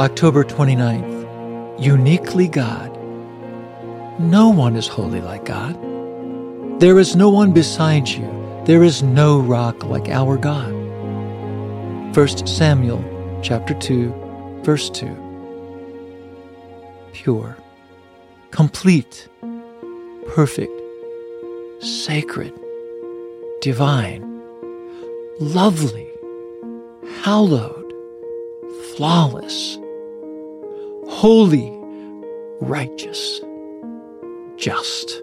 October 29th, uniquely God. No one is holy like God. There is no one beside you. There is no rock like our God. 1 Samuel chapter 2, verse 2. Pure, complete, perfect, sacred, divine, lovely, hallowed, flawless, holy, righteous, just.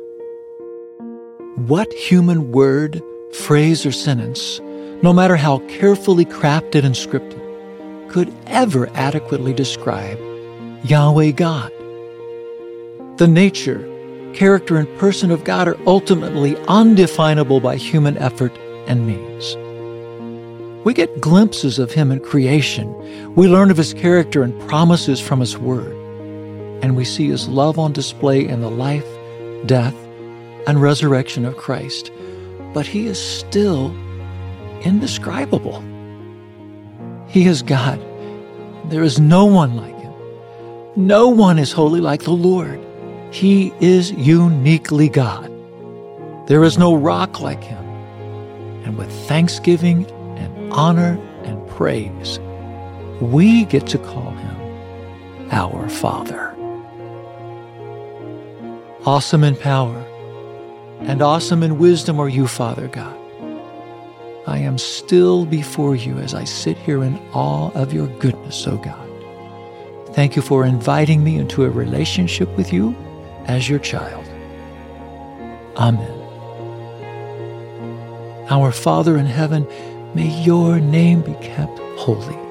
What human word, phrase, or sentence, no matter how carefully crafted and scripted, could ever adequately describe Yahweh God? The nature, character, and person of God are ultimately undefinable by human effort and means. We get glimpses of Him in creation. We learn of His character and promises from His Word. And we see His love on display in the life, death, and resurrection of Christ. But He is still indescribable. He is God. There is no one like Him. No one is holy like the Lord. He is uniquely God. There is no rock like Him. And with thanksgiving and honor and praise, we get to call Him our Father. Awesome in power and awesome in wisdom are you, Father God. I am still before you as I sit here in awe of your goodness, O God. Thank you for inviting me into a relationship with you as your child. Amen. Our Father in heaven, may your name be kept holy.